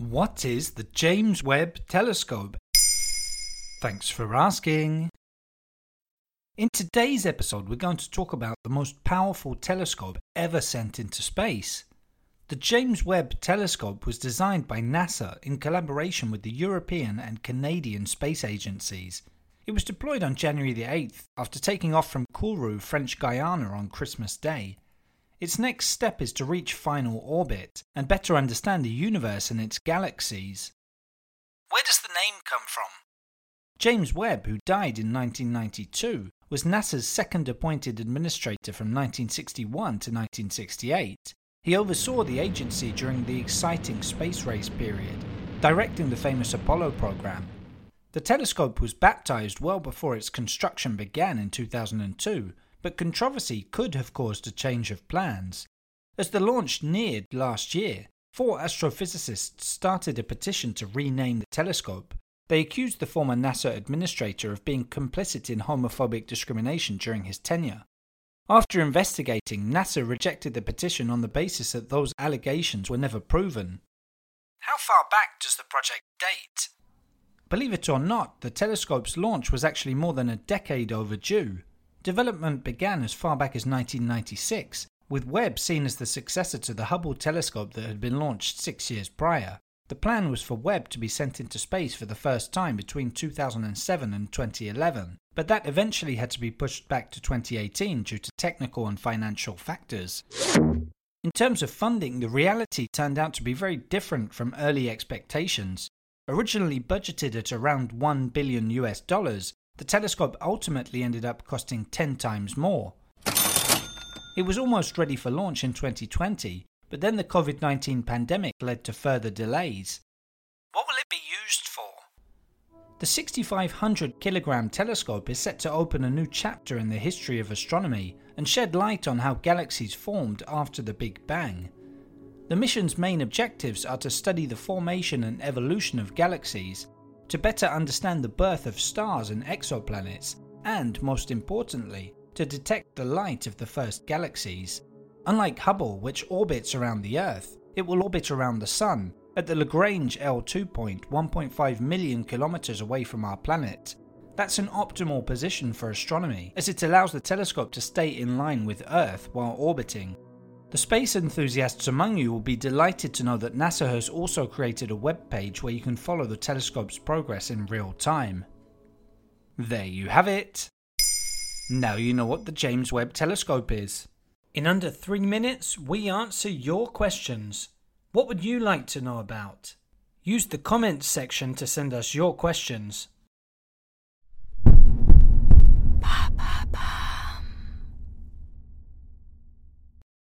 What is the James Webb Telescope? Thanks for asking. In today's episode, we're going to talk about the most powerful telescope ever sent into space. The James Webb Telescope was designed by NASA in collaboration with the European and Canadian space agencies. It was deployed on January the 8th after taking off from Kourou, French Guiana on Christmas Day. Its next step is to reach final orbit and better understand the universe and its galaxies. Where does the name come from? James Webb, who died in 1992, was NASA's second appointed administrator from 1961 to 1968. He oversaw the agency during the exciting space race period, directing the famous Apollo program. The telescope was baptized well before its construction began in 2002 but controversy could have caused a change of plans. As the launch neared last year, four astrophysicists started a petition to rename the telescope. They accused the former NASA administrator of being complicit in homophobic discrimination during his tenure. After investigating, NASA rejected the petition on the basis that those allegations were never proven. How far back does the project date? Believe it or not, the telescope's launch was actually more than a decade overdue. Development began as far back as 1996, with Webb seen as the successor to the Hubble telescope that had been launched six years prior. The plan was for Webb to be sent into space for the first time between 2007 and 2011, but that eventually had to be pushed back to 2018 due to technical and financial factors. In terms of funding, the reality turned out to be very different from early expectations. Originally budgeted at around 1 billion US dollars, the telescope ultimately ended up costing 10 times more. It was almost ready for launch in 2020, but then the COVID 19 pandemic led to further delays. What will it be used for? The 6500 kilogram telescope is set to open a new chapter in the history of astronomy and shed light on how galaxies formed after the Big Bang. The mission's main objectives are to study the formation and evolution of galaxies to better understand the birth of stars and exoplanets, and, most importantly, to detect the light of the first galaxies. Unlike Hubble, which orbits around the Earth, it will orbit around the Sun at the Lagrange L2 point 1.5 million kilometers away from our planet. That's an optimal position for astronomy, as it allows the telescope to stay in line with Earth while orbiting the space enthusiasts among you will be delighted to know that NASA has also created a web page where you can follow the telescope's progress in real time. There you have it. Now you know what the James Webb Telescope is. In under three minutes, we answer your questions. What would you like to know about? Use the comments section to send us your questions.